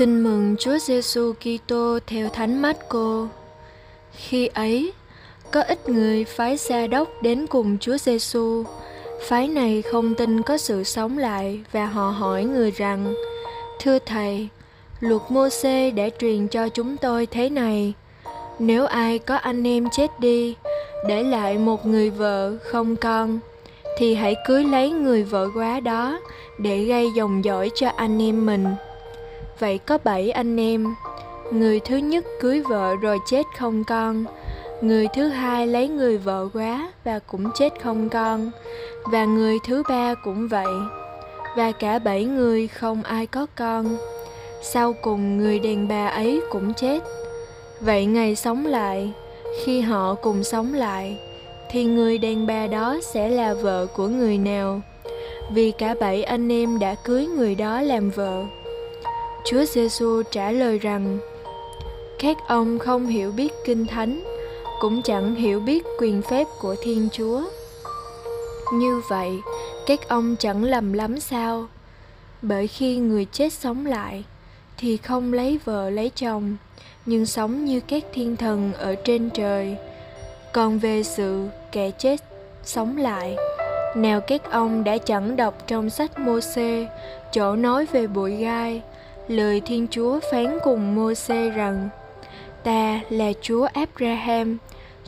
Tin mừng Chúa Giêsu Kitô theo Thánh Marco. Khi ấy, có ít người phái xe đốc đến cùng Chúa Giêsu. Phái này không tin có sự sống lại và họ hỏi người rằng: "Thưa thầy, luật Môsê đã truyền cho chúng tôi thế này: nếu ai có anh em chết đi, để lại một người vợ không con, thì hãy cưới lấy người vợ quá đó để gây dòng dõi cho anh em mình." Vậy có bảy anh em. Người thứ nhất cưới vợ rồi chết không con. Người thứ hai lấy người vợ quá và cũng chết không con. Và người thứ ba cũng vậy. Và cả bảy người không ai có con. Sau cùng người đàn bà ấy cũng chết. Vậy ngày sống lại, khi họ cùng sống lại, thì người đàn bà đó sẽ là vợ của người nào? Vì cả bảy anh em đã cưới người đó làm vợ. Chúa Giêsu trả lời rằng: Các ông không hiểu biết kinh thánh, cũng chẳng hiểu biết quyền phép của Thiên Chúa. Như vậy, các ông chẳng lầm lắm sao? Bởi khi người chết sống lại thì không lấy vợ lấy chồng, nhưng sống như các thiên thần ở trên trời. Còn về sự kẻ chết sống lại, nào các ông đã chẳng đọc trong sách Mô-xê chỗ nói về bụi gai lời Thiên Chúa phán cùng Môse rằng Ta là Chúa Abraham,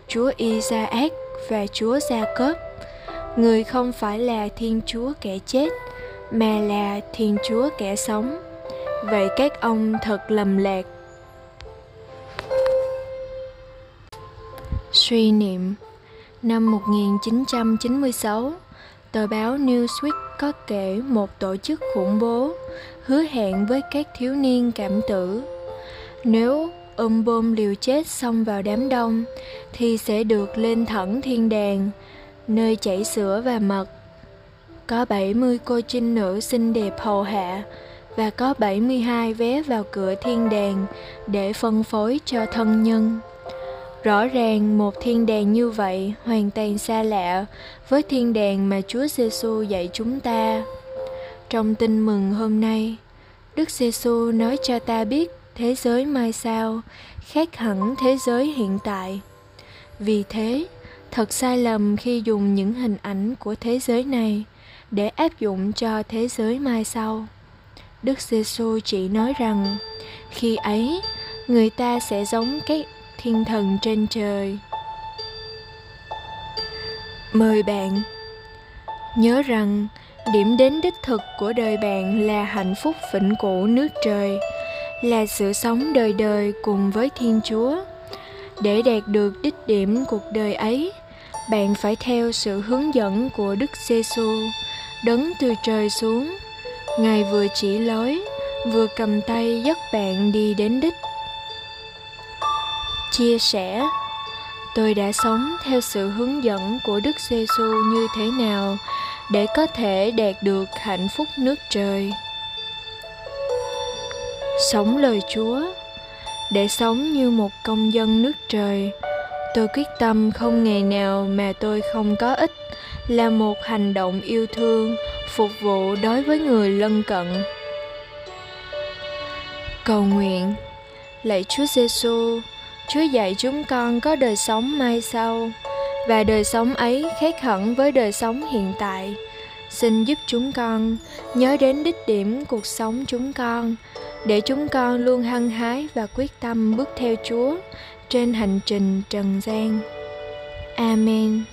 Chúa Isaac và Chúa Gia-cốp. Người không phải là Thiên Chúa kẻ chết, mà là Thiên Chúa kẻ sống. Vậy các ông thật lầm lạc. Suy niệm Năm 1996, tờ báo Newsweek có kể một tổ chức khủng bố, hứa hẹn với các thiếu niên cảm tử nếu ôm bom liều chết xông vào đám đông, thì sẽ được lên thẳng thiên đàng, nơi chảy sữa và mật có 70 cô trinh nữ xinh đẹp hầu hạ và có 72 vé vào cửa thiên đàng để phân phối cho thân nhân. Rõ ràng một thiên đàng như vậy hoàn toàn xa lạ với thiên đàng mà Chúa Giêsu dạy chúng ta. Trong tin mừng hôm nay, Đức Giêsu nói cho ta biết thế giới mai sau khác hẳn thế giới hiện tại. Vì thế, thật sai lầm khi dùng những hình ảnh của thế giới này để áp dụng cho thế giới mai sau. Đức Giêsu chỉ nói rằng khi ấy người ta sẽ giống các thiên thần trên trời. Mời bạn, nhớ rằng điểm đến đích thực của đời bạn là hạnh phúc vĩnh cửu nước trời, là sự sống đời đời cùng với thiên chúa để đạt được đích điểm cuộc đời ấy, bạn phải theo sự hướng dẫn của đức giêsu đấng từ trời xuống ngài vừa chỉ lối, vừa cầm tay dắt bạn đi đến đích chia sẻ. Tôi đã sống theo sự hướng dẫn của đức giê xu như thế nào để có thể đạt được hạnh phúc nước trời. Sống lời chúa, để sống như một công dân nước trời, tôi quyết tâm không ngày nào mà tôi không có ích là một hành động yêu thương, phục vụ đối với người lân cận. Cầu nguyện, lạy chúa giêsu chúa dạy chúng con có đời sống mai sau, và đời sống ấy khác hẳn với đời sống hiện tại. Xin giúp chúng con nhớ đến đích điểm cuộc sống chúng con, để chúng con luôn hăng hái và quyết tâm bước theo chúa trên hành trình trần gian. Amen.